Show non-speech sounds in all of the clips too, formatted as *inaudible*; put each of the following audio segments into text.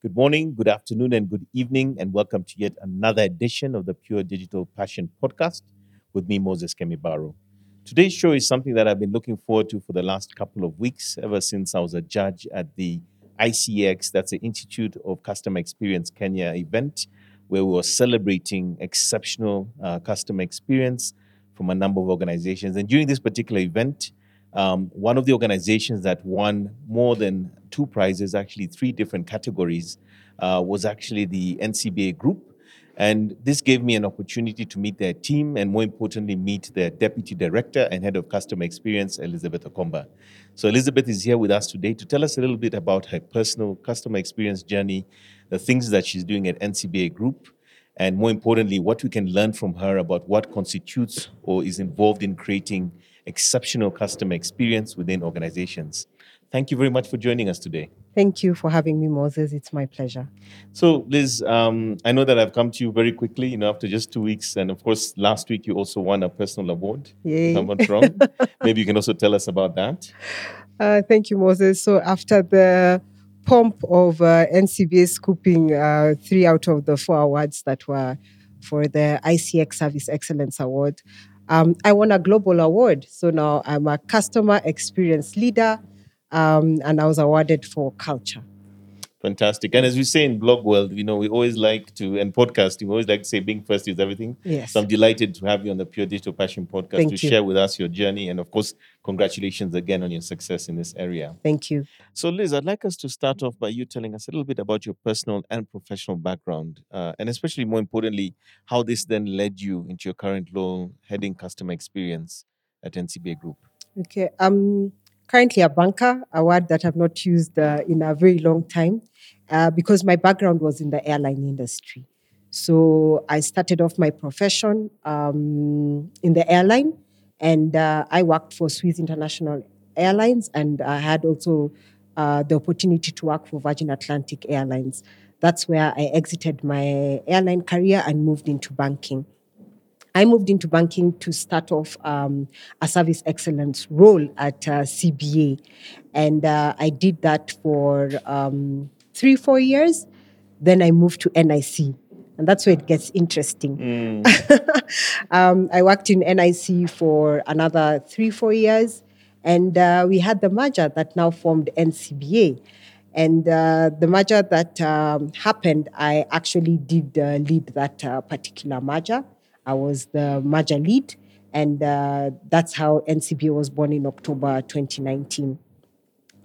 Good morning, good afternoon, and good evening, and welcome to yet another edition of the Pure Digital Passion podcast with me, Moses Kemibaro. Today's show is something that I've been looking forward to for the last couple of weeks, ever since I was a judge at the ICX, that's the Institute of Customer Experience Kenya event, where we were celebrating exceptional uh, customer experience from a number of organizations. And during this particular event, um, one of the organizations that won more than two prizes, actually three different categories, uh, was actually the NCBA Group. And this gave me an opportunity to meet their team and, more importantly, meet their deputy director and head of customer experience, Elizabeth Okomba. So, Elizabeth is here with us today to tell us a little bit about her personal customer experience journey, the things that she's doing at NCBA Group, and more importantly, what we can learn from her about what constitutes or is involved in creating exceptional customer experience within organizations. Thank you very much for joining us today. Thank you for having me, Moses. It's my pleasure. So, Liz, um, I know that I've come to you very quickly, you know, after just two weeks. And of course, last week you also won a personal award. Yay. If I'm not wrong. Maybe you can also tell us about that. *laughs* Uh, thank you, Moses. So, after the pomp of uh, NCBA scooping uh, three out of the four awards that were for the ICX Service Excellence Award, um, I won a global award. So now I'm a customer experience leader um, and I was awarded for culture. Fantastic. And as we say in blog world, you know, we always like to, and podcasting, we always like to say being first is everything. Yes. So I'm delighted to have you on the Pure Digital Passion podcast Thank to you. share with us your journey. And of course, congratulations again on your success in this area. Thank you. So, Liz, I'd like us to start off by you telling us a little bit about your personal and professional background, uh, and especially more importantly, how this then led you into your current role heading customer experience at NCBA Group. Okay. I'm currently a banker, a word that I've not used uh, in a very long time uh, because my background was in the airline industry. So I started off my profession um, in the airline and uh, I worked for Swiss International Airlines and I had also uh, the opportunity to work for Virgin Atlantic Airlines. That's where I exited my airline career and moved into banking. I moved into banking to start off um, a service excellence role at uh, CBA. And uh, I did that for um, three, four years. Then I moved to NIC. And that's where it gets interesting. *laughs* um, I worked in NIC for another three, four years. And uh, we had the merger that now formed NCBA. And uh, the merger that um, happened, I actually did uh, lead that uh, particular merger. I was the merger lead, and uh, that's how NCBA was born in October 2019.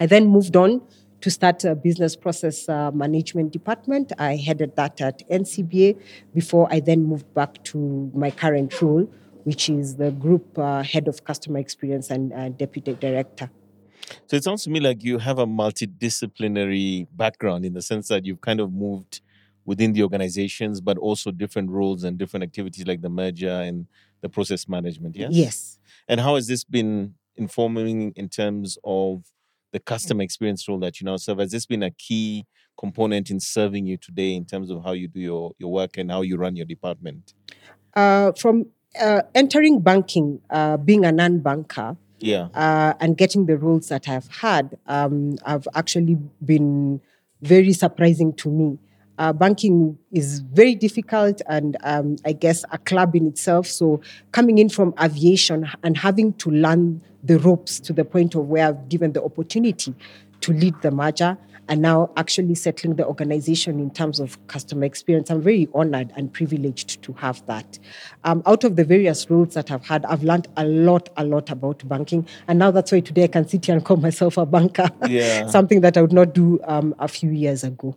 I then moved on to start a business process uh, management department. I headed that at NCBA before I then moved back to my current role, which is the group uh, head of customer experience and uh, deputy director. So it sounds to me like you have a multidisciplinary background in the sense that you've kind of moved within the organizations, but also different roles and different activities like the merger and the process management. Yes. Yes. And how has this been informing in terms of the customer experience role that you now serve? Has this been a key component in serving you today in terms of how you do your, your work and how you run your department? Uh, from uh, entering banking, uh, being a non banker, Yeah. uh, and getting the roles that I've had, um, have actually been very surprising to me. Uh, banking is very difficult and um, I guess a club in itself. So, coming in from aviation and having to learn the ropes to the point of where I've given the opportunity to lead the merger and now actually settling the organization in terms of customer experience. I'm very honored and privileged to have that. Um, out of the various roles that I've had, I've learned a lot, a lot about banking. And now that's why today I can sit here and call myself a banker. Yeah. *laughs* Something that I would not do um, a few years ago.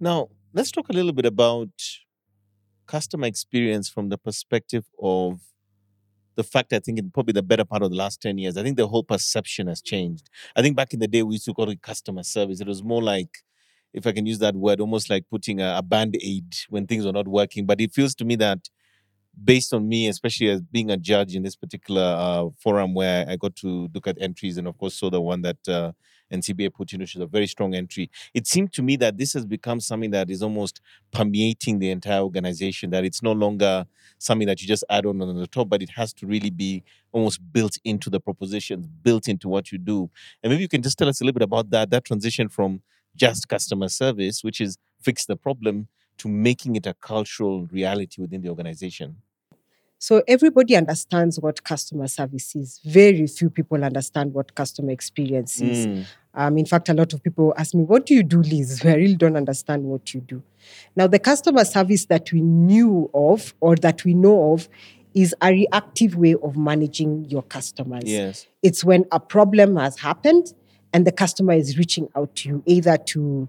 Now, let's talk a little bit about customer experience from the perspective of the fact I think in probably the better part of the last 10 years, I think the whole perception has changed. I think back in the day, we used to call it customer service. It was more like, if I can use that word, almost like putting a, a band aid when things are not working. But it feels to me that based on me, especially as being a judge in this particular uh, forum where I got to look at entries and, of course, saw the one that uh, NCBA CBA in, which is a very strong entry. It seemed to me that this has become something that is almost permeating the entire organization, that it's no longer something that you just add on on the top, but it has to really be almost built into the propositions, built into what you do. And maybe you can just tell us a little bit about that, that transition from just customer service, which is fix the problem, to making it a cultural reality within the organization? So everybody understands what customer service is. Very few people understand what customer experience is. Mm, Um, in fact, a lot of people ask me, What do you do, Liz? *laughs* I really don't understand what you do. Now, the customer service that we knew of or that we know of is a reactive way of managing your customers. yes. It's when a problem has happened and the customer is reaching out to you either to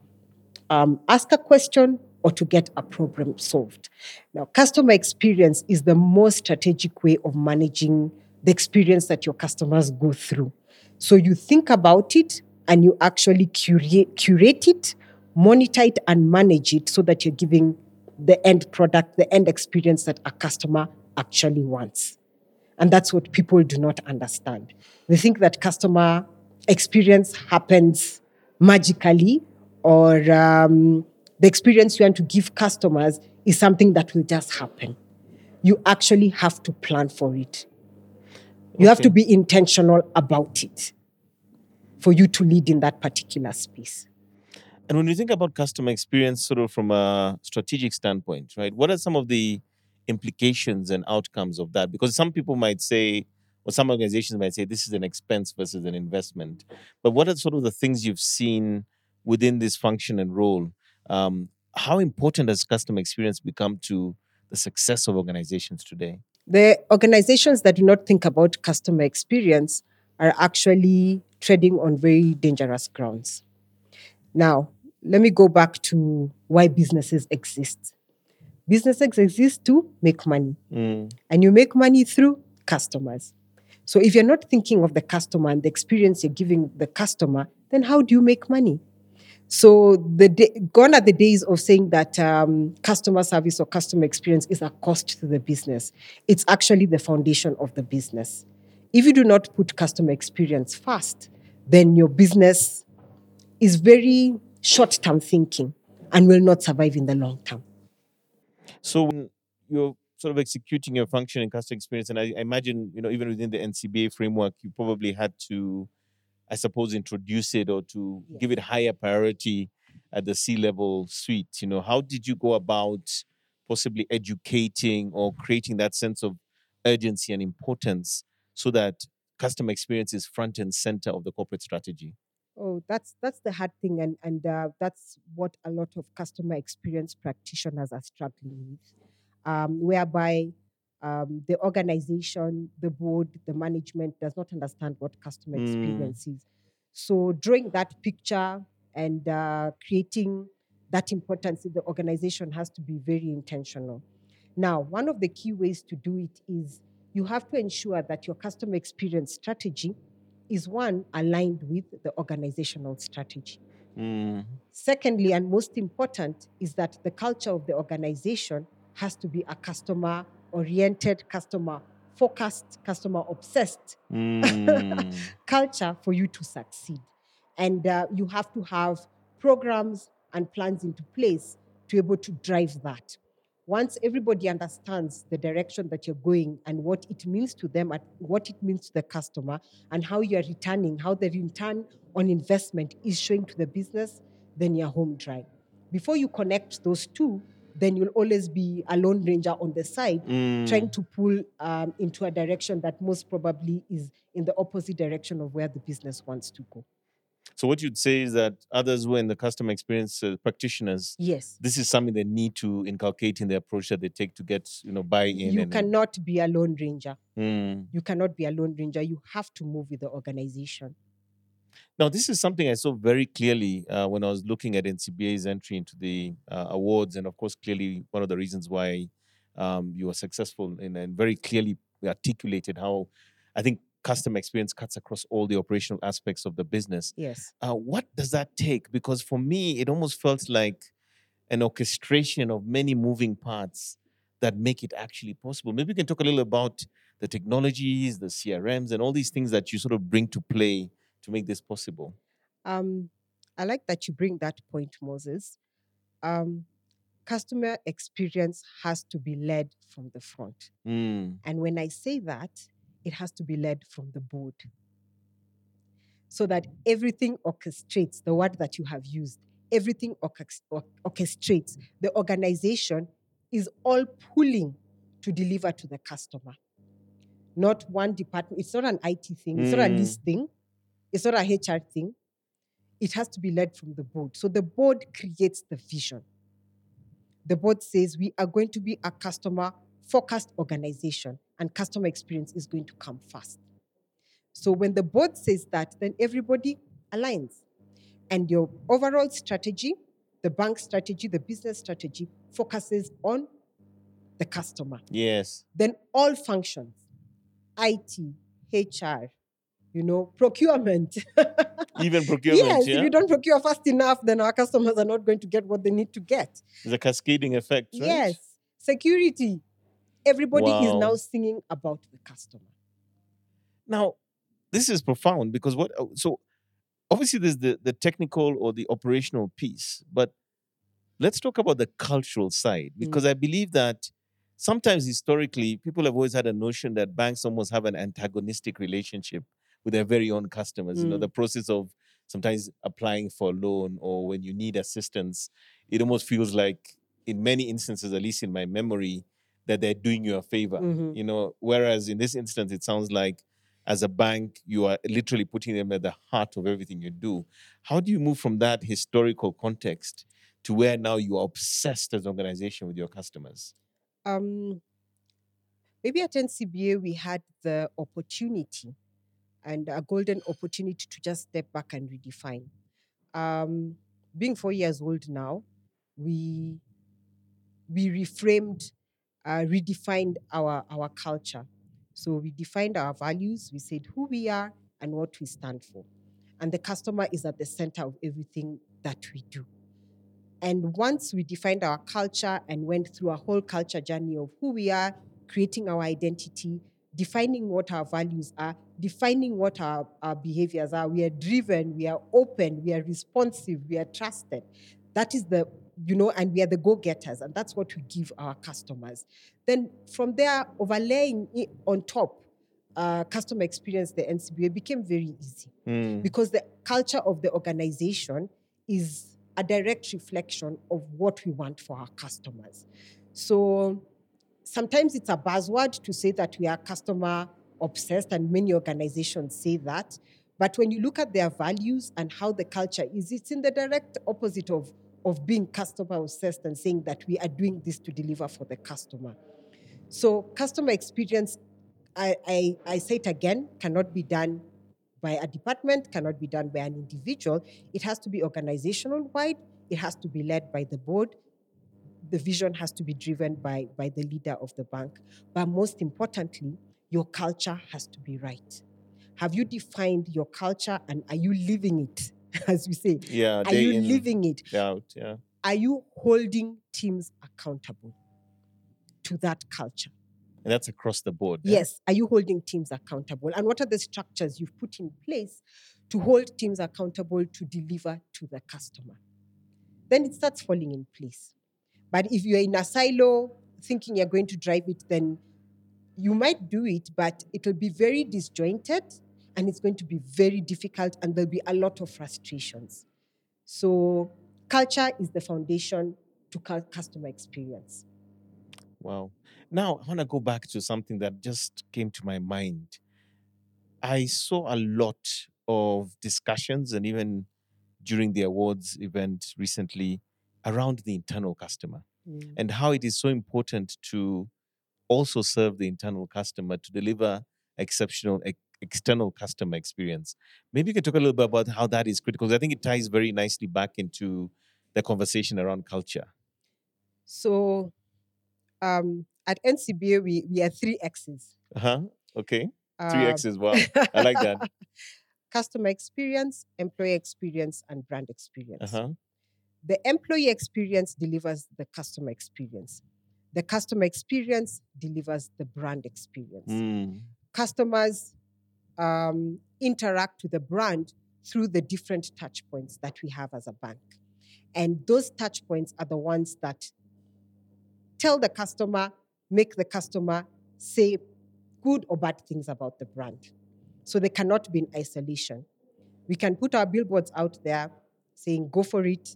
um, ask a question or to get a problem solved. Now, customer experience is the most strategic way of managing the experience that your customers go through. So you think about it and you actually curate, curate it, monitor it, and manage it so that you're giving the end product, the end experience that a customer actually wants. And that's what people do not understand. They think that customer experience happens magically, or um, the experience you want to give customers is something that will just happen. You actually have to plan for it. You have to be intentional about it for you to lead in that particular space. And when you think about customer experience, sort of from a strategic standpoint, right? What are some of the implications and outcomes of that? Because some people might say, or some organizations might say, this is an expense versus an investment. But what are sort of the things you've seen within this function and role? Um, how important has customer experience become to the success of organizations today? The organizations that do not think about customer experience are actually treading on very dangerous grounds. Now, let me go back to why businesses exist. Businesses exist to make money, Mm, and you make money through customers. So, if you're not thinking of the customer and the experience you're giving the customer, then how do you make money? So the day, gone are the days of saying that um, customer service or customer experience is a cost to the business. It's actually the foundation of the business. If you do not put customer experience first, then your business is very short-term thinking and will not survive in the long term. So you're sort of executing your function in customer experience, and I, I imagine, you know, even within the NCBA framework, you probably had to, I suppose, introduce it or to give it higher priority at the C level suite. You know, how did you go about possibly educating or creating that sense of urgency and importance so that customer experience is front and center of the corporate strategy? Oh, that's that's the hard thing, and and uh, that's what a lot of customer experience practitioners are struggling with, um, whereby um, the organization, the board, the management does not understand what customer Mm. experience is. So drawing that picture and uh, creating that importance in the organization has to be very intentional. Now, one of the key ways to do it is you have to ensure that your customer experience strategy is one aligned with the organizational strategy. Mm, Secondly, and most important, is that the culture of the organization has to be a customer oriented, customer focused, customer obsessed mm, *laughs* culture for you to succeed. And uh, you have to have programs and plans into place to be able to drive that. Once everybody understands the direction that you're going and what it means to them and what it means to the customer and how you're returning, how the return on investment is showing to the business, then you're home dry. Before you connect those two, then you'll always be a lone ranger on the side mm. trying to pull um, into a direction that most probably is in the opposite direction of where the business wants to go. So what you'd say is that others who are in the customer experience uh, practitioners, Yes. this is something they need to inculcate in the approach that they take to get you know buy-in. You cannot be a lone ranger. Mm. You cannot be a lone ranger. You have to move with the organization. Now, this is something I saw very clearly uh, when I was looking at NCBA's entry into the uh, awards, and of course, clearly one of the reasons why um, you were successful in, and very clearly articulated how I think customer experience cuts across all the operational aspects of the business. Yes. Uh, what does that take? Because for me, it almost felt like an orchestration of many moving parts that make it actually possible. Maybe you can talk a little about the technologies, the CRMs, and all these things that you sort of bring to play to make this possible. Um, I like that you bring that point, Moses. Um, customer experience has to be led from the front. Mm, And when I say that, it has to be led from the board. So that everything orchestrates, the word that you have used, everything orchestrates. The organization is all pulling to deliver to the customer. Not one department. It's not an IT thing. It's not a Mm. list thing. It's not a HR thing. It has to be led from the board. So the board creates the vision. The board says we are going to be a customer focused organization and customer experience is going to come first. So when the board says that, then everybody aligns. And your overall strategy, the bank strategy, the business strategy, focuses on the customer. Yes. Then all functions, IT, HR, you know, procurement. *laughs* Even procurement. yes, yeah. if you don't procure fast enough, then our customers are not going to get what they need to get. It's a cascading effect, right? Yes, security. Everybody is now singing about the customer. Now, this is profound because what oh, so obviously there's the, the technical or the operational piece, but let's talk about the cultural side mm. because I believe that sometimes historically people have always had a notion that banks almost have an antagonistic relationship with their very own customers. You know, Mm. the process of sometimes applying for a loan or when you need assistance, it almost feels like in many instances, at least in my memory, that they're doing you a favor Mhm. you know whereas in this instance it sounds like as a bank you are literally putting them at the heart of everything you do how do you move from that historical context to where now you are obsessed as an organization with your customers Um, maybe at NCBA we had the opportunity and a golden opportunity to just step back and redefine. Um, being four years old now, we we reframed, uh, redefined our our culture. So we defined our values. We said who we are and what we stand for, and the customer is at the center of everything that we do. And once we defined our culture and went through a whole culture journey of who we are, creating our identity, defining what our values are, defining what our, our behaviors are, we are driven, we are open, we are responsive, we are trusted. That is the, you know, and we are the go getters, and that's what we give our customers. Then from there, overlaying it on top, uh, customer experience, the NCBA became very easy Hmm. because the culture of the organization is a direct reflection of what we want for our customers. So sometimes it's a buzzword to say that we are customer obsessed, and many organizations say that. But when you look at their values and how the culture is, it's in the direct opposite of, of being customer obsessed and saying that we are doing this to deliver for the customer. So customer experience, I, I, I say it again, cannot be done by a department, cannot be done by an individual. It has to be organizational wide, it has to be led by the board. The vision has to be driven by, by the leader of the bank. But most importantly, your culture has to be right. Have you defined your culture and are you living it? *laughs* As we say, yeah are you in, living it? out yeah Are you holding teams accountable to that culture? and that's across the board yeah? Yes. Are you holding teams accountable? And what are the structures you've put in place to hold teams accountable to deliver to the customer? Then it starts falling in place. But if you're in a silo thinking you're going to drive it, then you might do it, but it'll be very disjointed and it's going to be very difficult and there'll be a lot of frustrations. So, culture is the foundation to customer experience. Wow. Now, I want to go back to something that just came to my mind. I saw a lot of discussions and even during the awards event recently around the internal customer and how it is so important to also serve the internal customer to deliver exceptional ex- external customer experience. Maybe you can talk a little bit about how that is critical. I think it ties very nicely back into the conversation around culture. So, um, at NCBA, we, we are three X's. Uh huh. Okay. Three Um, X's. Wow. I like that. *laughs* Customer experience, employee experience, and brand experience. Uh huh. The employee experience delivers the customer experience. The customer experience delivers the brand experience. Mm. Customers um, interact with the brand through the different touch points that we have as a bank. And those touch points are the ones that tell the customer, make the customer say good or bad things about the brand. So they cannot be in isolation. We can put our billboards out there saying, go for it,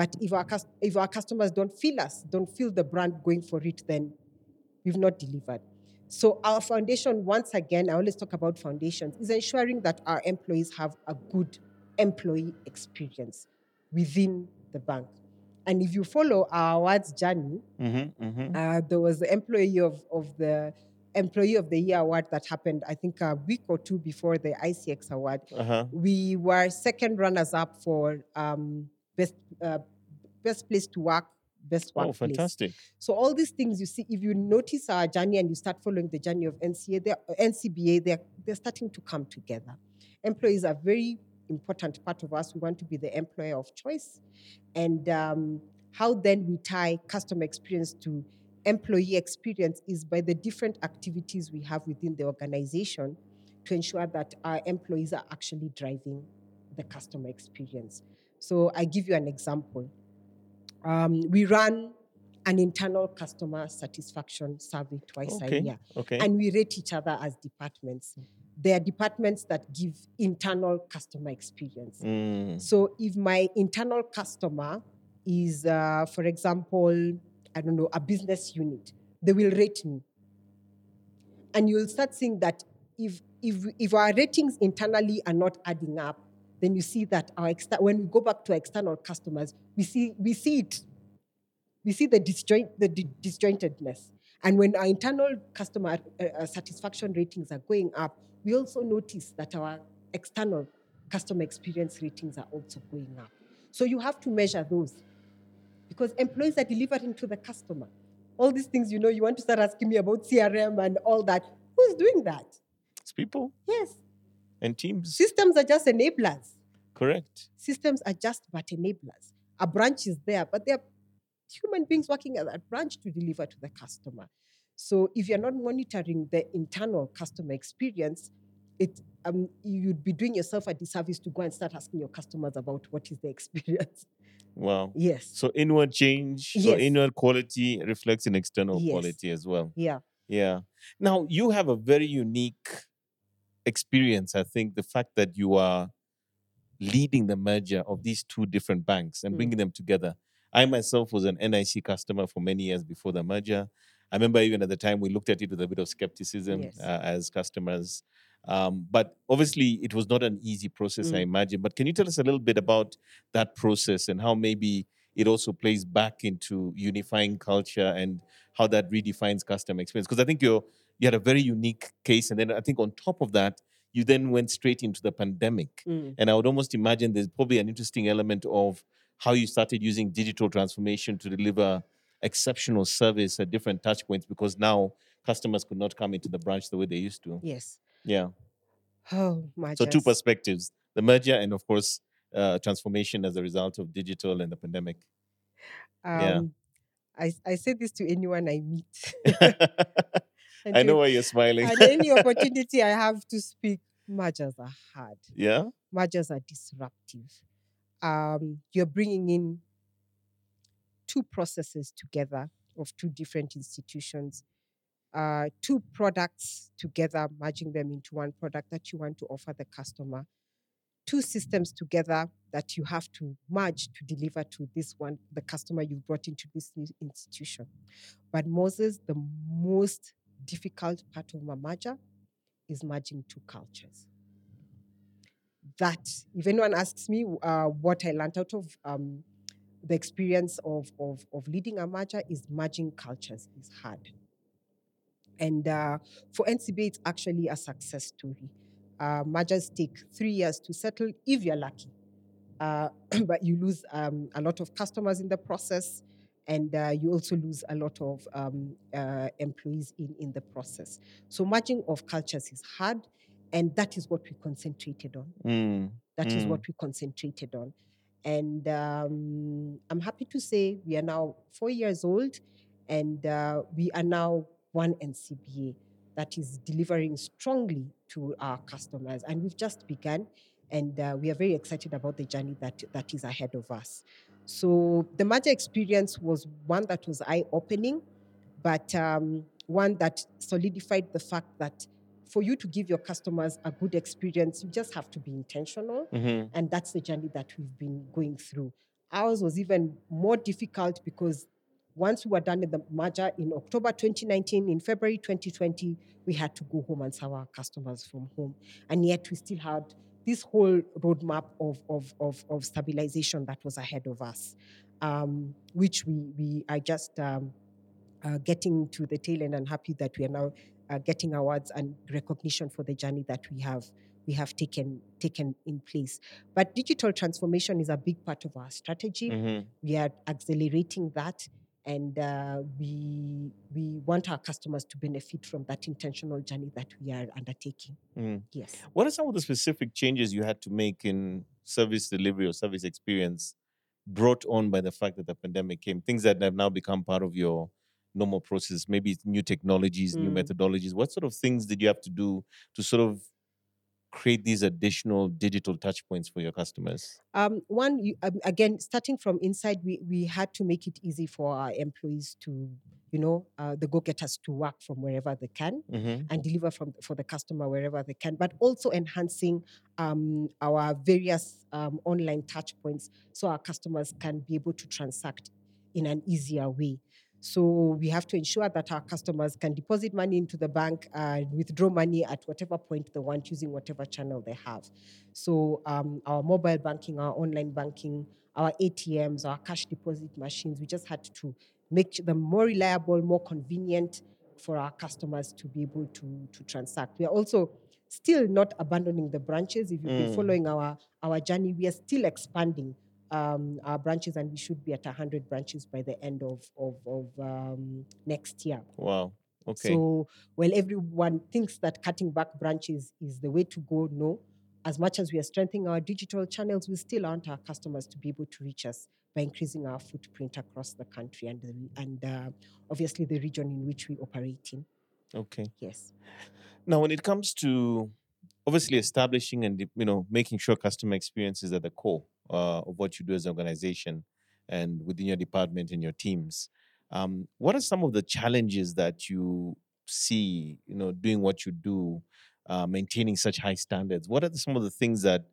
But if our, if our customers don't feel us, don't feel the brand going for it, then we've not delivered. So our foundation, once again, I always talk about foundations, is ensuring that our employees have a good employee experience within the bank. And if you follow our awards journey, Mm-hmm, mm-hmm. uh, there was the employee of, of the employee of the year award that happened, I think, a week or two before the ICX award. Uh-huh. We were second runners up for um, best uh, best place to work, best Oh, fantastic. So all these things you see, if you notice our journey and you start following the journey of NCA, they're, uh, NCBA, they're, they're starting to come together. Employees are very important part of us. We want to be the employer of choice. And um, how then we tie customer experience to employee experience is by the different activities we have within the organization to ensure that our employees are actually driving the customer experience. So I give you an example. Um, we run an internal customer satisfaction survey twice a year, Okay. and we rate each other as departments. There are departments that give internal customer experience. Mm. So if my internal customer is, uh, for example, I don't know, a business unit, they will rate me. And you'll start seeing that if, if, if our ratings internally are not adding up, then you see that our exter- when we go back to our external customers, we see, we see it. We see the, disjoint, the di- disjointedness. And when our internal customer uh, uh, satisfaction ratings are going up, we also notice that our external customer experience ratings are also going up. So you have to measure those because employees are delivering to the customer. All these things, you know, you want to start asking me about CRM and all that. Who's doing that? It's people Yes. And teams. Systems are just enablers. Correct. Systems are just but enablers. A branch is there, but they're human beings working at that branch to deliver to the customer. So if you're not monitoring the internal customer experience, it um, you'd be doing yourself a disservice to go and start asking your customers about what is the experience. Wow. Yes. So inward change Yes. inward quality reflects in external Yes. quality as well. Yeah. Yeah. Now you have a very unique experience. I think the fact that you are leading the merger of these two different banks and Mm. bringing them together. I myself was an NIC customer for many years before the merger. I remember even at the time we looked at it with a bit of skepticism Yes. uh, as customers. Um, but obviously, it was not an easy process, I Mm. imagine. But can you tell us a little bit about that process and how maybe it also plays back into unifying culture and how that redefines customer experience? Because I think you're you had a very unique case, and then I think on top of that, you then went straight into the pandemic. Mm. And I would almost imagine there's probably an interesting element of how you started using digital transformation to deliver exceptional service at different touch points because now customers could not come into the branch the way they used to. Yes. Yeah. Oh my So two perspectives: the merger and, of course, uh, transformation as a result of digital and the pandemic. yeah. Um, I, I say this to anyone I meet. *laughs* *laughs* *laughs* And I know why you're smiling. And *laughs* any opportunity I have to speak, mergers are hard. yeah. Mergers are disruptive. Um, you're bringing in two processes together of two different institutions, uh, two products together, merging them into one product that you want to offer the customer, two systems together that you have to merge to deliver to this one, the customer you've brought into this new institution. But Moses, the most difficult part of a merger is merging two cultures. That, if anyone asks me uh, what I learned out of um, the experience of, of, of leading a merger, is merging cultures is hard. And uh, for NCBA, it's actually a success story. Uh, mergers take three years to settle if you're lucky. Uh, *clears throat* but you lose um, a lot of customers in the process, and uh, you also lose a lot of um, uh, employees in, in the process. So, merging of cultures is hard, and that is what we concentrated on. Mm. That is Mm. what we concentrated on. And um, I'm happy to say we are now four years old and uh, we are now one NCBA that is delivering strongly to our customers. And we've just begun and uh, we are very excited about the journey that, that is ahead of us. So the merger experience was one that was eye opening, but um, one that solidified the fact that for you to give your customers a good experience, you just have to be intentional. Mhm. And that's the journey that we've been going through. ours was even more difficult because once we were done with the merger in October 2019, in February 2020, we had to go home and serve our customers from home. And yet we still had this whole roadmap of, of, of, of stabilization that was ahead of us, um, which we, we are just um, uh, getting to the tail end and happy that we are now uh, getting awards and recognition for the journey that we have we have taken taken in place. But digital transformation is a big part of our strategy. Mhm. We are accelerating that, and uh, we we want our customers to benefit from that intentional journey that we are undertaking. Mm. Yes. What are some of the specific changes you had to make in service delivery or service experience brought on by the fact that the pandemic came? Things that have now become part of your normal process, maybe it's new technologies, new Mm. methodologies. What sort of things did you have to do to sort of create these additional digital touch points for your customers? Um, one, you, um, again, starting from inside, we, we had to make it easy for our employees to, you know, uh, the go-getters to work from wherever they can Mm-hmm. and deliver from for the customer wherever they can, but also enhancing um, our various um, online touch points so our customers can be able to transact in an easier way. So we have to ensure that our customers can deposit money into the bank and withdraw money at whatever point they want using whatever channel they have. So um, our mobile banking, our online banking, our ATMs, our cash deposit machines, we just had to make them more reliable, more convenient for our customers to be able to, to transact. We are also still not abandoning the branches. If you've been Mm. following our, our journey, we are still expanding um, our branches and we should be at 100 branches by the end of, of, of um, next year. Wow. Okay. So, well, everyone thinks that cutting back branches is the way to go. No. As much as we are strengthening our digital channels, we still want our customers to be able to reach us by increasing our footprint across the country and, the, and uh, obviously the region in which we operate in. okay. Yes. Now, when it comes to obviously establishing and you know making sure customer experience is at the core uh, of what you do as an organization and within your department and your teams, um, what are some of the challenges that you see? You know, doing what you do, uh, maintaining such high standards. What are some of the things that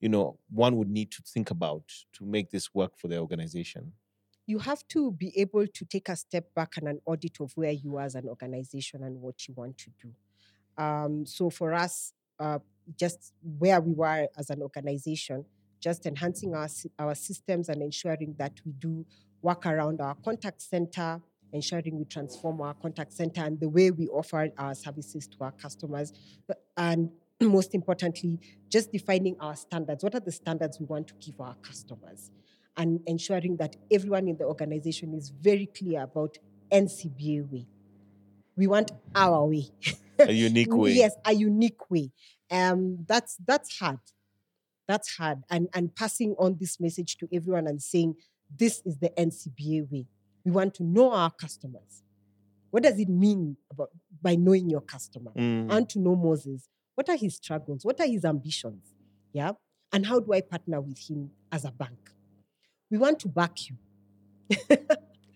you know one would need to think about to make this work for the organization? you have to be able to take a step back and an audit of where you are as an organization and what you want to do. Um, so for us, uh, just where we were as an organization, just enhancing our our systems and ensuring that we do work around our contact center, ensuring we transform our contact center and the way we offer our services to our customers, and most importantly, just defining our standards. What are the standards we want to give our customers? and ensuring that everyone in the organization is very clear about NCBA way. We want our way. A unique *laughs* way. Yes, a unique way. Um, that's that's hard. That's hard. And and passing on this message to everyone and saying this is the NCBA way. We want to know our customers. What does it mean about by knowing your customer? Mm, and to know Moses. What are his struggles? What are his ambitions? Yeah. And how do I partner with him as a bank? We want to back you. *laughs*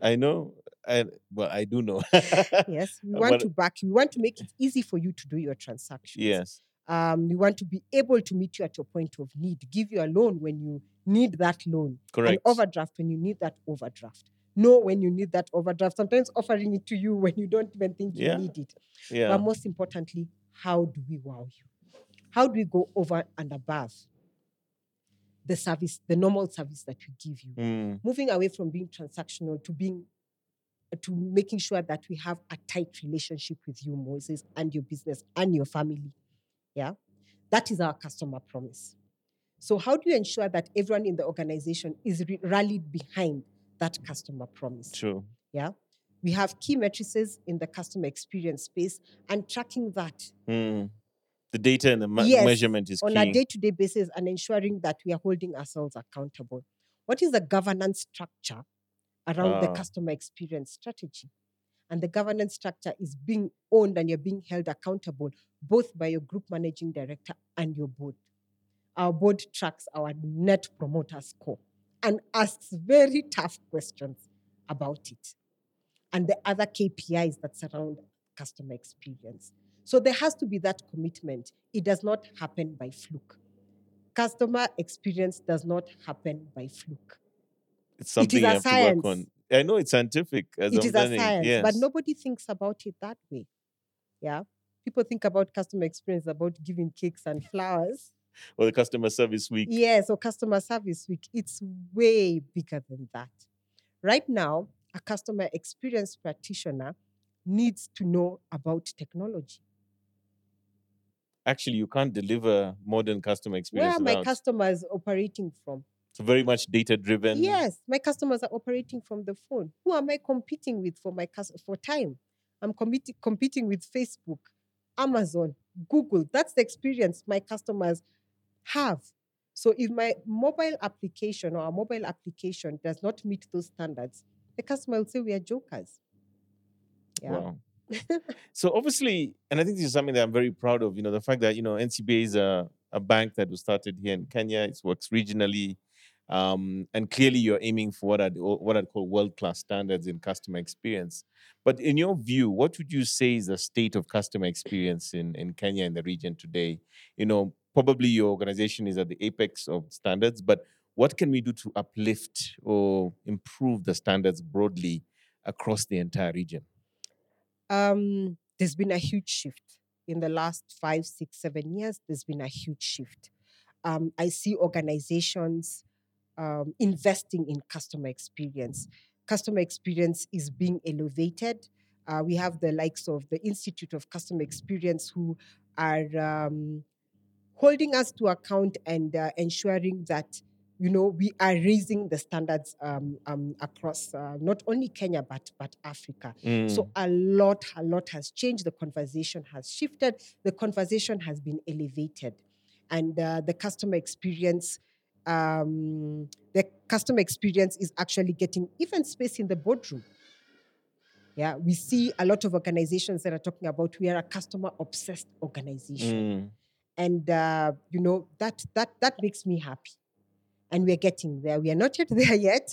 I know. I, well, I do know. Yes. We *laughs* want what- to back you. We want to make it easy for you to do your transactions. yes. Um, we want to be able to meet you at your point of need, give you a loan when you need that loan, Correct. an overdraft when you need that overdraft. Know when you need that overdraft. Sometimes offering it to you when you don't even think you Yeah. need it. Yeah. But most importantly, how do we wow you? How do we go over and above the service, the normal service that we give you? Mm, Moving away from being transactional to being to making sure that we have a tight relationship with you, Moses, and your business and your family. Yeah. That is our customer promise. So, how do you ensure that everyone in the organization is re- rallied behind that customer promise? true. Yeah. We have key matrices in the customer experience space and tracking that Mm. The data and the me- Yes, measurement is on key. a day to day basis and ensuring that we are holding ourselves accountable. What is the governance structure around the Ah. customer experience strategy? And the governance structure is being owned and you're being held accountable both by your group managing director and your board. Our board tracks our net promoter score and asks very tough questions about it and the other KPIs that surround customer experience. So there has to be that commitment. It does not happen by fluke. Customer experience does not happen by fluke. It's something you have to work on. I know it's scientific as it is a science, yes. but nobody thinks about it that way. Yeah. People think about customer experience about giving cakes and flowers. *laughs* or the customer service week. Yes, or customer service week. It's way bigger than that. Right now, a customer experience practitioner needs to know about technology. Actually, you can't deliver modern customer experience. Where are my customers operating from? It's very much data driven. Yes, my customers are operating from the phone. Who am I competing with for my cus- for time? I'm competing competing with Facebook, Amazon, Google. That's the experience my customers have. So if my mobile application or a mobile application does not meet those standards, the customer will say we are jokers. Yeah. Wow. *laughs* so obviously, and I think this is something that I'm very proud of. You know, the fact that you know NCBA is a, a bank that was started here in Kenya. It works regionally, um, and clearly you're aiming for what I'd what I'd call world class standards in customer experience. But in your view, what would you say is the state of customer experience in in Kenya and the region today? You know, probably your organization is at the apex of standards, but what can we do to uplift or improve the standards broadly across the entire region? um, there's been a huge shift in the last five, six, seven years. There's been a huge shift. Um, I see organizations um, investing in customer experience. Customer experience is being elevated. Uh, we have the likes of the Institute of Customer Experience who are um, holding us to account and uh, ensuring that you know we are raising the standards um, um, across uh, not only Kenya but but Africa. Mm. So a lot, a lot has changed. The conversation has shifted. The conversation has been elevated, and uh, the customer experience, um, the customer experience is actually getting even space in the boardroom. Yeah, we see a lot of organizations that are talking about we are a customer obsessed organization, Mm. and uh, you know that that that makes me happy. And we're getting there. We are not yet *laughs* there yet.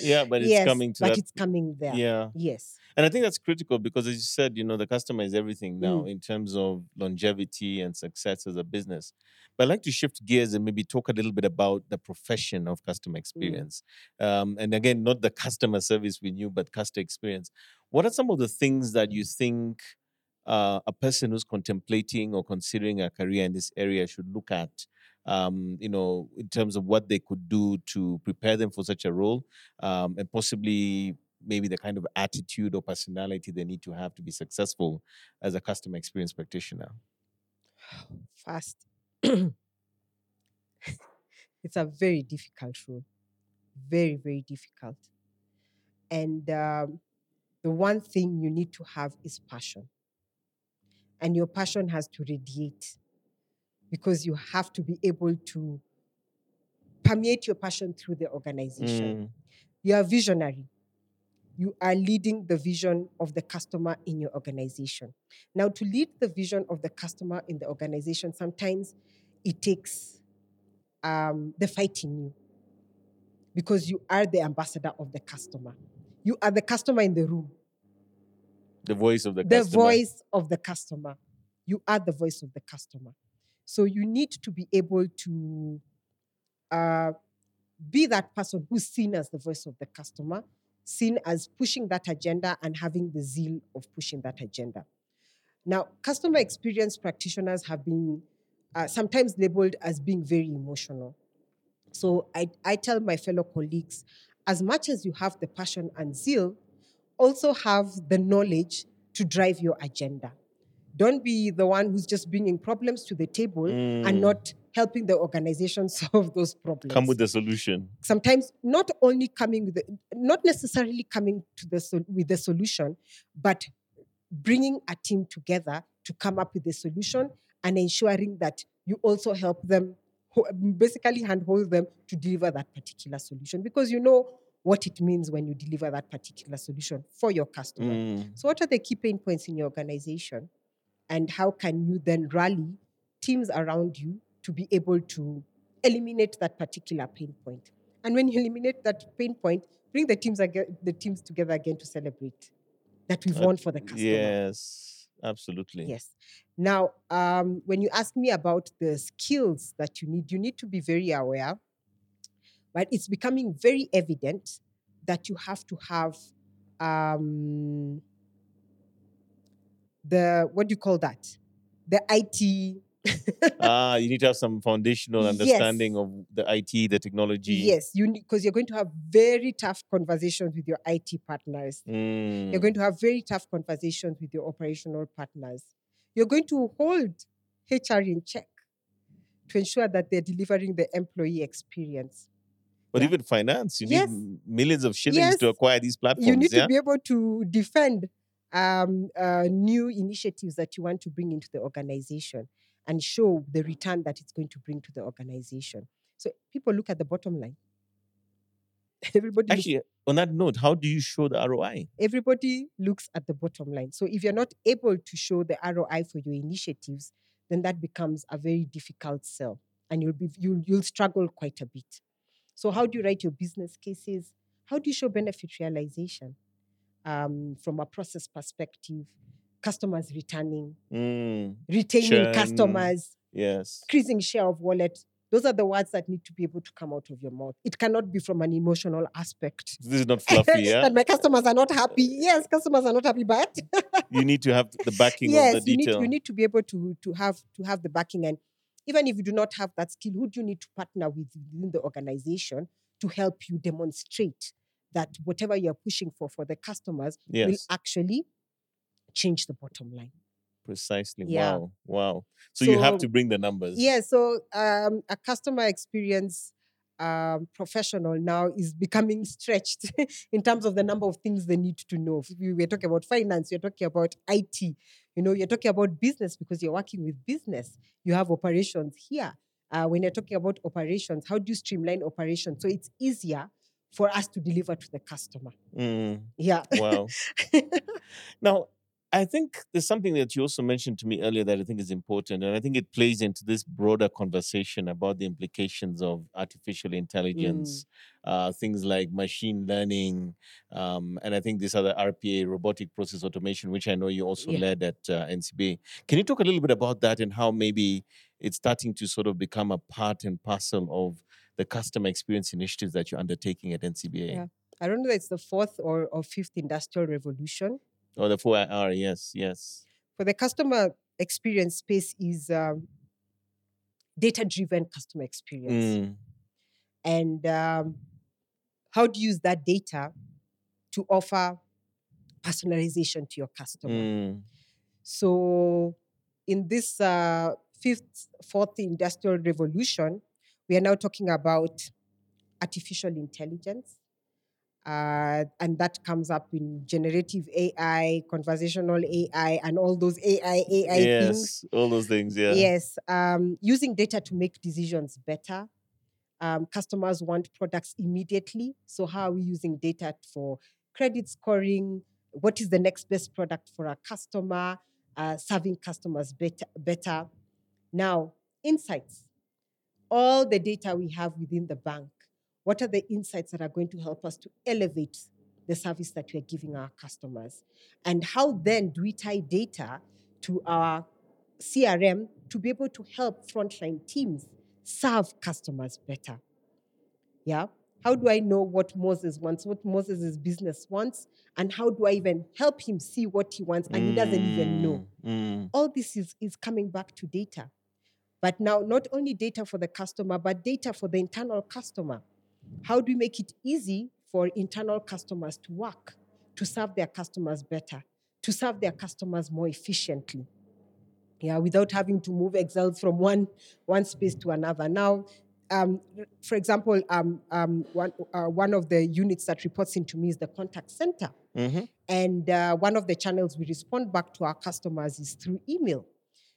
Yeah, but it's yes, coming to but that. it's coming there. Yeah. Yes. And I think that's critical because, as you said, you know, the customer is everything now Mm. in terms of longevity and success as a business. But I'd like to shift gears and maybe talk a little bit about the profession of customer experience. Um, and again, not the customer service we knew, but customer experience. What are some of the things that you think uh, a person who's contemplating or considering a career in this area should look at? Um, you know, in terms of what they could do to prepare them for such a role, um, and possibly maybe the kind of attitude or personality they need to have to be successful as a customer experience practitioner. *sighs* fast. *clears throat* it's a very difficult role, very, very difficult. And um, the one thing you need to have is passion. And your passion has to radiate because you have to be able to permeate your passion through the organization. Mm, You are visionary. You are leading the vision of the customer in your organization. Now, to lead the vision of the customer in the organization, sometimes it takes um, the fight in you because you are the ambassador of the customer. You are the customer in the room, the voice of the, the customer. voice of the customer. You are the voice of the customer. So you need to be able to uh, be that person who's seen as the voice of the customer, seen as pushing that agenda and having the zeal of pushing that agenda. Now, customer experience practitioners have been uh, sometimes labeled as being very emotional. So I, I tell my fellow colleagues, as much as you have the passion and zeal, also have the knowledge to drive your agenda. Don't be the one who's just bringing problems to the table Mm, and not helping the organization *laughs* solve those problems come with the solution. sometimes not only coming with the, not necessarily coming to the sol- with the solution but bringing a team together to come up with the solution and ensuring that you also help them basically handhold them to deliver that particular solution because you know what it means when you deliver that particular solution for your customer Mm, so, what are the key pain points in your organization? And how can you then rally teams around you to be able to eliminate that particular pain point? And when you eliminate that pain point, bring the teams again, the teams together again to celebrate that we've Uh, won for the customer. yes, absolutely. Yes. Now, um, when you ask me about the skills that you need, you need to be very aware but it's becoming very evident that you have to have um, the what do you call that? The IT. *laughs* ah, you need to have some foundational Yes. understanding of the IT, the technology. Yes, you because you're going to have very tough conversations with your IT partners. Mm. You're going to have very tough conversations with your operational partners. You're going to hold HR in check to ensure that they're delivering the employee experience. But Yeah. even finance, you Yes. need millions of shillings Yes. to acquire these platforms. you need yeah? to be able to defend um, uh, new initiatives that you want to bring into the organization and show the return that it's going to bring to the organization. So people look at the bottom line. *laughs* Everybody, looks, Actually, on that note, how do you show the ROI? everybody looks at the bottom line. So if you're not able to show the ROI for your initiatives, then that becomes a very difficult sell, and you'll be you'll you'll struggle quite a bit. So how do you write your business cases? How do you show benefit realization um, from a process perspective? Customers returning, Mm, retaining Churn. customers, yes. increasing share of wallet. Those are the words that need to be able to come out of your mouth. It cannot be from an emotional aspect. This is not *laughs* fluffy, yeah? that my customers are not happy. Yes, customers are not happy, but you need to have the backing yes, of the you need you need to be able to to have to have the backing. And even if you do not have that skill, who do you need to partner with within the organization to help you demonstrate that whatever you're pushing for for the customers will actually change the bottom line. precisely. Yeah. Wow. Wow. So, you have to bring the numbers. Yeah, so um, a customer experience um, professional now is becoming *laughs* stretched in terms of the number of things they need to know. We were talking about finance, you're talking about IT, you know, you're talking about business because you're working with business. You have operations here. Uh, when you're talking about operations, how do you streamline operations so it's easier for us to deliver to the customer? Mm, Yeah. wow. *laughs* Now, I think there's something that you also mentioned to me earlier that I think is important, and I think it plays into this broader conversation about the implications of artificial intelligence, uh, things like machine learning, um, and I think this other RPA, robotic process automation, which I know you also Yeah. led at uh, NCBA. Can you talk a little bit about that and how maybe it's starting to sort of become a part and parcel of the customer experience initiatives that you're undertaking at NCBA? Yeah. I don't know if it's the fourth or, or fifth industrial revolution. Or the 4IR, yes, yes. for the customer experience space is um, data driven customer experience Mm. and um, how do you use that data to offer personalization to your customer Mm. so in this uh, fifth fourth industrial revolution we are now talking about artificial intelligence uh, and that comes up in generative AI, conversational AI, and all those AI AI things. yes, all those things, yeah. Yes, um, using data to make decisions better. Um, customers want products immediately. So, how are we using data for credit scoring? What is the next best product for a customer? Uh, serving customers better, better. Now, insights. All the data we have within the bank. What are the insights that are going to help us to elevate the service that we're giving our customers? And how then do we tie data to our CRM to be able to help frontline teams serve customers better. Yeah. How do I know what Moses wants, what Moses' business wants, and how do I even help him see what he wants and he doesn't even know? Mm, All this is, is coming back to data. But now, not only data for the customer, but data for the internal customer. How do we make it easy for internal customers to work, to serve their customers better, to serve their customers more efficiently? yeah, without having to move Excel from one one space to another. Now, um, for example, um, um, one uh, one of the units that reports into me is the contact center, mhm. and uh, one of the channels we respond back to our customers is through email.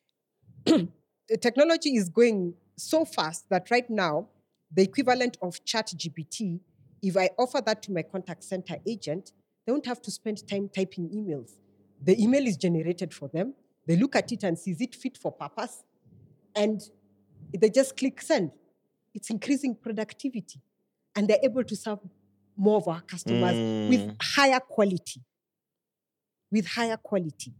*clears throat* the technology is going so fast that right now, the equivalent of Chat GPT, if I offer that to my contact center agent, they don't have to spend time typing emails. The email is generated for them. They look at it and see is it fit for purpose, and they just click send. It's increasing productivity, and they're able to serve more of our customers with Mm. higher quality. With higher quality,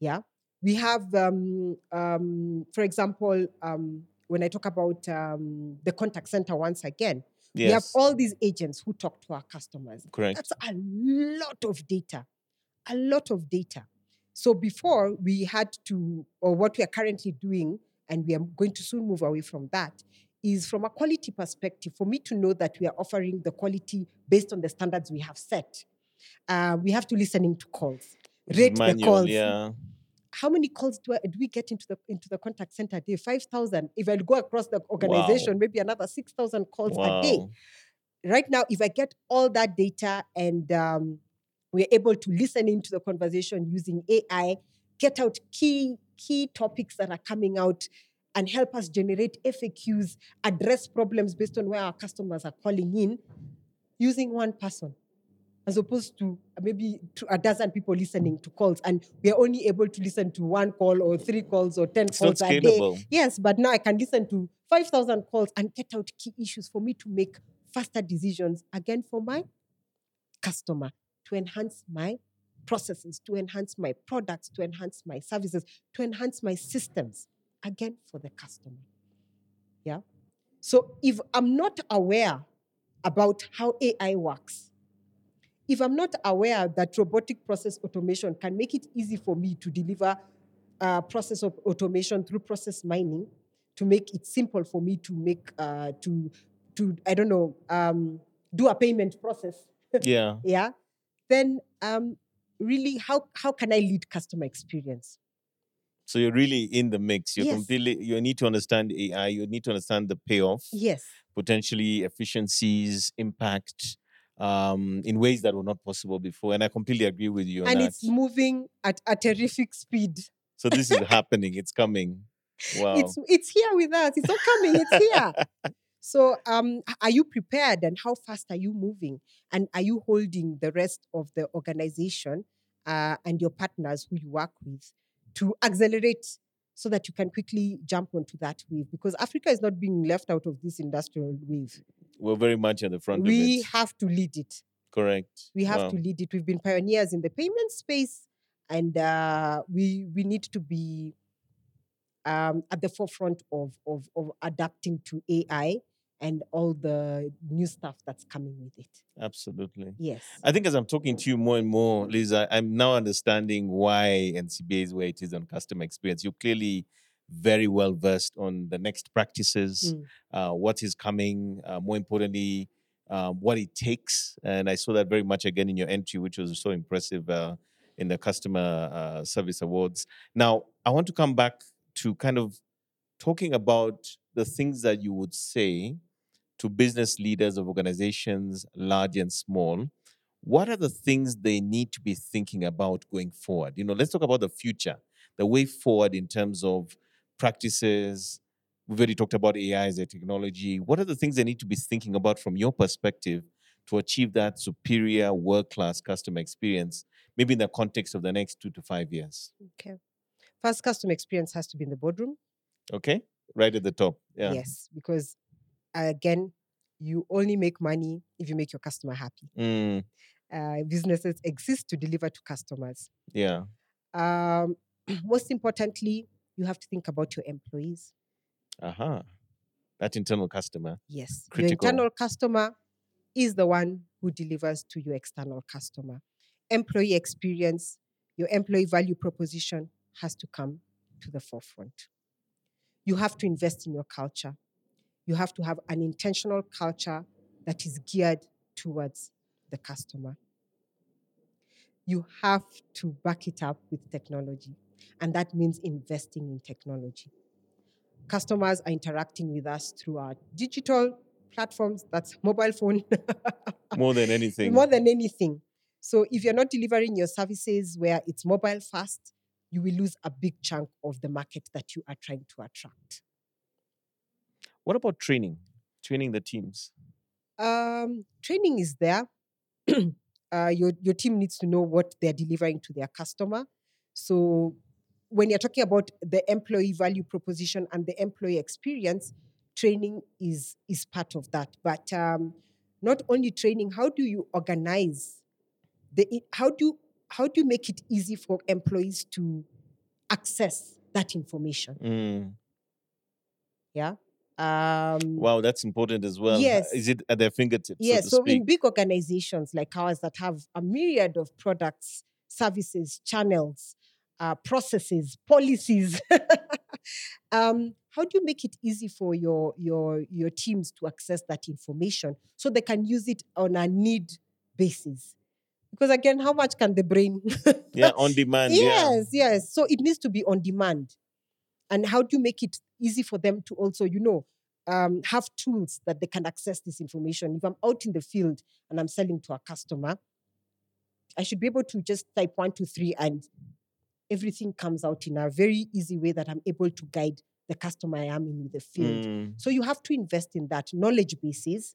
yeah. We have, um, um, for example, um, when I talk about um, the contact center once again, Yes. We have all these agents who talk to our customers. Correct. That's a lot of data, a lot of data. So before we had to, or what we are currently doing, and we are going to soon move away from that, is from a quality perspective, for me to know that we are offering the quality based on the standards we have set. Uh, we have to listening to calls, rate the calls. Yeah. How many calls do, I, do we get into the into the contact center a day? Five thousand. If I go across the organization, maybe another six thousand calls a day right now, if I get all that data and um, we're able to listen into the conversation using AI, get out key key topics that are coming out, and help us generate FAQs, address problems based on where our customers are calling in, using one person, as opposed to uh, maybe to a dozen people listening to calls, and we are only able to listen to one call or three calls or ten It's calls a day. Yes, but now I can listen to 5,000 calls and get out key issues for me to make faster decisions again for my customer to enhance my processes, to enhance my products, to enhance my services, to enhance my systems again for the customer. Yeah. So if I'm not aware about how AI works, if I'm not aware that robotic process automation can make it easy for me to deliver uh, process of automation through process mining, to make it simple for me to make uh, to to I don't know um, do a payment process, *laughs* Yeah. yeah, then um, really how how can I lead customer experience? So you're really in the mix. You're Yes. completely. You need to understand AI. You need to understand the payoff, Yes, potentially efficiencies, impact, um, in ways that were not possible before. And I completely agree with you on and it's moving at a terrific speed. So this is happening. It's coming. *laughs* Wow. It's it's here with us. It's not coming. It's here. *laughs* So, um, are you prepared, and how fast are you moving? And are you holding the rest of the organization uh, and your partners who you work with to accelerate so that you can quickly jump onto that wave? Because Africa is not being left out of this industrial wave. We're very much at the front We of it. have to lead it. Correct. We have Wow. to lead it. We've been pioneers in the payment space, and uh, we we need to be um, at the forefront of, of of adapting to AI and all the new stuff that's coming with it. Absolutely. Yes. I think as I'm talking to you more and more, Lisa, I'm now understanding why NCBA is where it is on customer experience. You're clearly very well versed on the next practices, Mm. uh, what is coming, uh, more importantly, um, what it takes. And I saw that very much again in your entry, which was so impressive uh, in the Customer uh, Service Awards. Now, I want to come back to kind of talking about the things that you would say to business leaders of organizations, large and small, what are the things they need to be thinking about going forward? You know, let's talk about the future, the way forward in terms of practices. We've already talked about AI as a technology. What are the things they need to be thinking about from your perspective to achieve that superior world class customer experience, maybe in the context of the next two to five years? Okay. First, customer experience has to be in the boardroom. Okay, right at the top. Yeah. Yes, because again, you only make money if you make your customer happy. Mm, Uh, businesses exist to deliver to customers. yeah. Um, *clears throat* most importantly, you have to think about your employees. Aha. That internal customer. Yes, Critical. your internal customer is the one who delivers to your external customer. Employee experience, your employee value proposition has to come to the forefront. You have to invest in your culture. You have to have an intentional culture that is geared towards the customer. You have to back it up with technology, and that means investing in technology customers are interacting with us through our digital platforms that's mobile phone *laughs* More than anything. more than anything so if you're not delivering your services where it's mobile fast you will lose a big chunk of the market that you are trying to attract What about training? Training the teams. um, training is there. *clears throat* Uh, your, your team needs to know what they're delivering to their customer. So when you're talking about the employee value proposition and the employee experience training is is part of that. But um, not only training how do you organize the how do how do you make it easy for employees to access that information? Mm, yeah Um, Wow, that's important as well. Yes. Is it at their fingertips? yes, so, so, in big organizations like ours that have a myriad of products, services, channels, uh, processes, policies, *laughs* um, how do you make it easy for your your your teams to access that information so they can use it on a need basis? Because again, how much can the brain? yeah, *laughs* on demand. Yeah. yes, yes. So it needs to be on demand. And how do you make it easy for them to also, you know, um, have tools that they can access this information? If I'm out in the field and I'm selling to a customer, I should be able to just type one, two, three, and everything comes out in a very easy way that I'm able to guide the customer I am in the field. Mm, So you have to invest in that knowledge bases.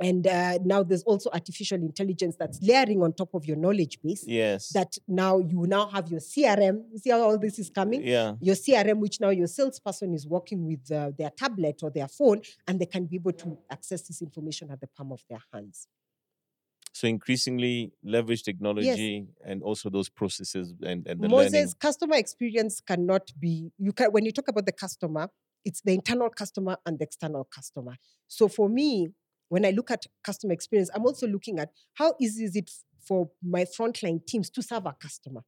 And uh, now there's also artificial intelligence that's layering on top of your knowledge base yes. that now you now have your CRM. You see how all this is coming? yeah. Your CRM, which now your salesperson is working with uh, their tablet or their phone, and they can be able to access this information at the palm of their hands. So increasingly leverage technology and also those processes and, and the Moses, learning. customer experience cannot be you can when you talk about the customer, it's the internal customer and the external customer. So for me, when I look at customer experience, I'm also looking at how easy is it for my frontline teams to serve a customer.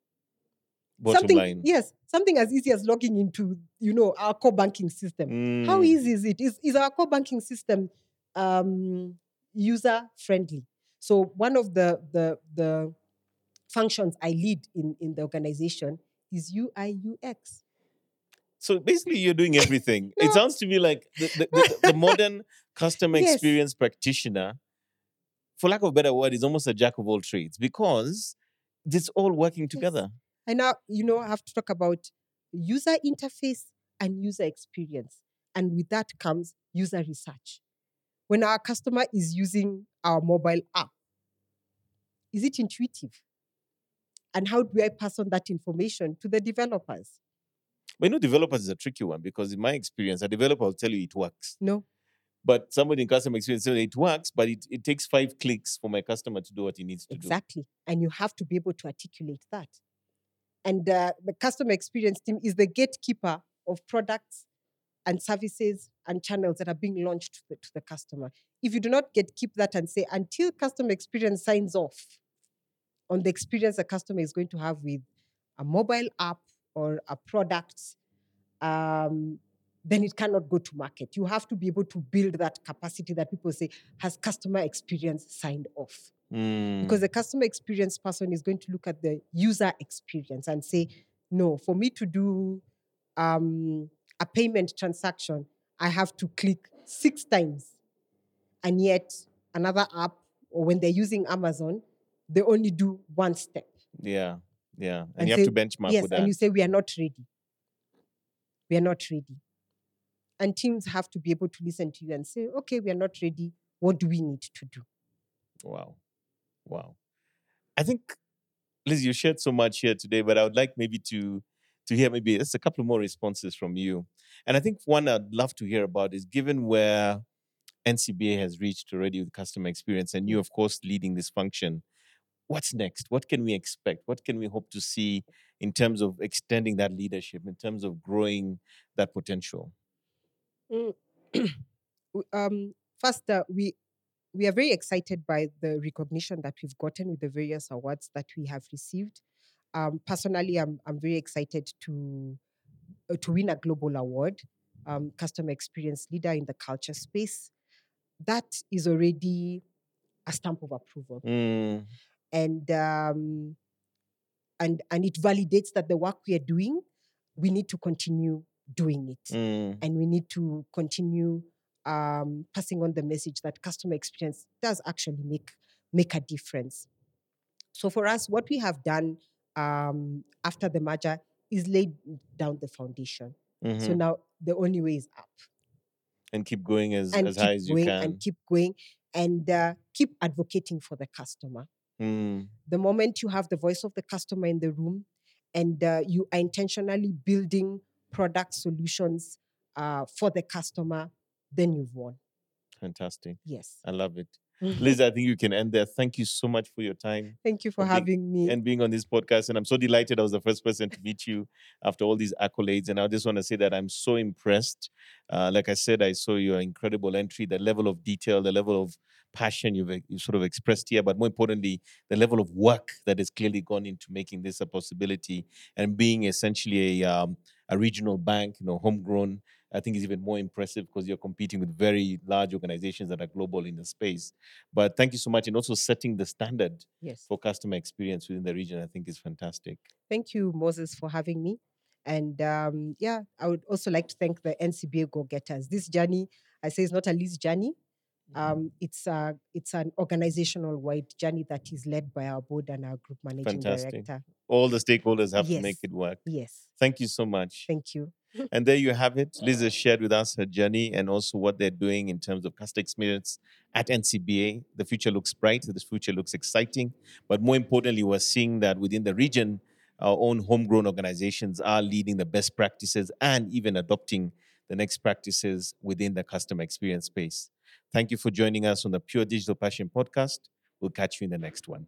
Bottom something, line. yes, something as easy as logging into you know our core banking system. How Mm, easy is it? Is, is our core banking system um, user friendly? So one of the the the functions I lead in in the organization is UI UX. So basically, you're doing *laughs* everything. It sounds to me like the, the, the, *laughs* the modern customer Yes. experience practitioner, for lack of a better word, is almost a jack of all trades because it's all working together. And now you know I have to talk about user interface and user experience, and with that comes user research. When our customer is using our mobile app, is it intuitive? And how do I pass on that information to the developers? But you know, developers is a tricky one because in my experience, a developer will tell you it works. No. But somebody in customer experience says it works, but it, it takes five clicks for my customer to do what he needs to do. Exactly. And you have to be able to articulate that. And uh, the customer experience team is the gatekeeper of products and services and channels that are being launched to the, to the customer. If you do not get keep that and say until customer experience signs off on the experience the customer is going to have with a mobile app or a product, um, then it cannot go to market. You have to be able to build that capacity that people say has customer experience signed off. Mm, because the customer experience person is going to look at the user experience and say no for me to do um, a payment transaction i have to click six times and yet another app or when they're using amazon they only do one step yeah, yeah. And, And you say, have to benchmark yes with that. and you say we are not ready we are not ready and teams have to be able to listen to you and say okay we are not ready what do we need to do Wow. Wow. I think, Liz, you shared so much here today, but I would like maybe to to hear maybe just a couple more responses from you. And I think one I'd love to hear about is given where NCBA has reached already with customer experience, and you, mm. of course, leading this function. What's next? What can we expect? What can we hope to see in terms of extending that leadership, in terms of growing that potential? Mm. *clears throat* Um, first, uh, we we are very excited by the recognition that we've gotten with the various awards that we have received. Um, personally, I'm I'm very excited to uh, to win a global award, um, customer experience leader in the culture space. That is already a stamp of approval, Mm, and um, and and it validates that the work we are doing, we need to continue doing it mm, and we need to continue um, passing on the message that customer experience does actually make make a difference. So for us, what we have done um, after the merger is laid down the foundation. So mhm. now the only way is up and keep going as, and as high as you can. and keep going and uh, keep advocating for the customer. Mm, The moment you have the voice of the customer in the room and uh, you are intentionally building product solutions uh, for the customer, then you've won. fantastic. Yes. I love it. Liz, I think you can end there. Thank you so much for your time Thank you for for being- having me. and being on this podcast. And I'm so delighted I was the first person to meet you after all these accolades. And I just want to say that I'm so impressed. Uh, like I said, I saw your incredible entry, the level of detail, the level of passion you've, you've sort of expressed here, but more importantly, the level of work that has clearly gone into making this a possibility and being essentially a, um, a regional bank, you know, homegrown. I think is even more impressive because you're competing with very large organizations that are global in the space. But thank you so much, and also setting the standard yes. for customer experience within the region, I think is fantastic. Thank you, Moses, for having me. And um, yeah, I would also like to thank the NCBA Go Getters. This journey, I say, is not a Liz journey. Um, it's a it's an organizational wide journey that is led by our board and our group managing Fantastic. director. All the stakeholders have to make it work. Yes, Thank you so much. thank you. *laughs* And there you have it. Liz has shared with us her journey and also what they're doing in terms of customer experience at NCBA. The future looks bright, the future looks exciting. But more importantly, we're seeing that within the region, our own homegrown organizations are leading the best practices and even adopting the next practices within the customer experience space. Thank you for joining us on the Pure Digital Passion podcast. We'll catch you in the next one.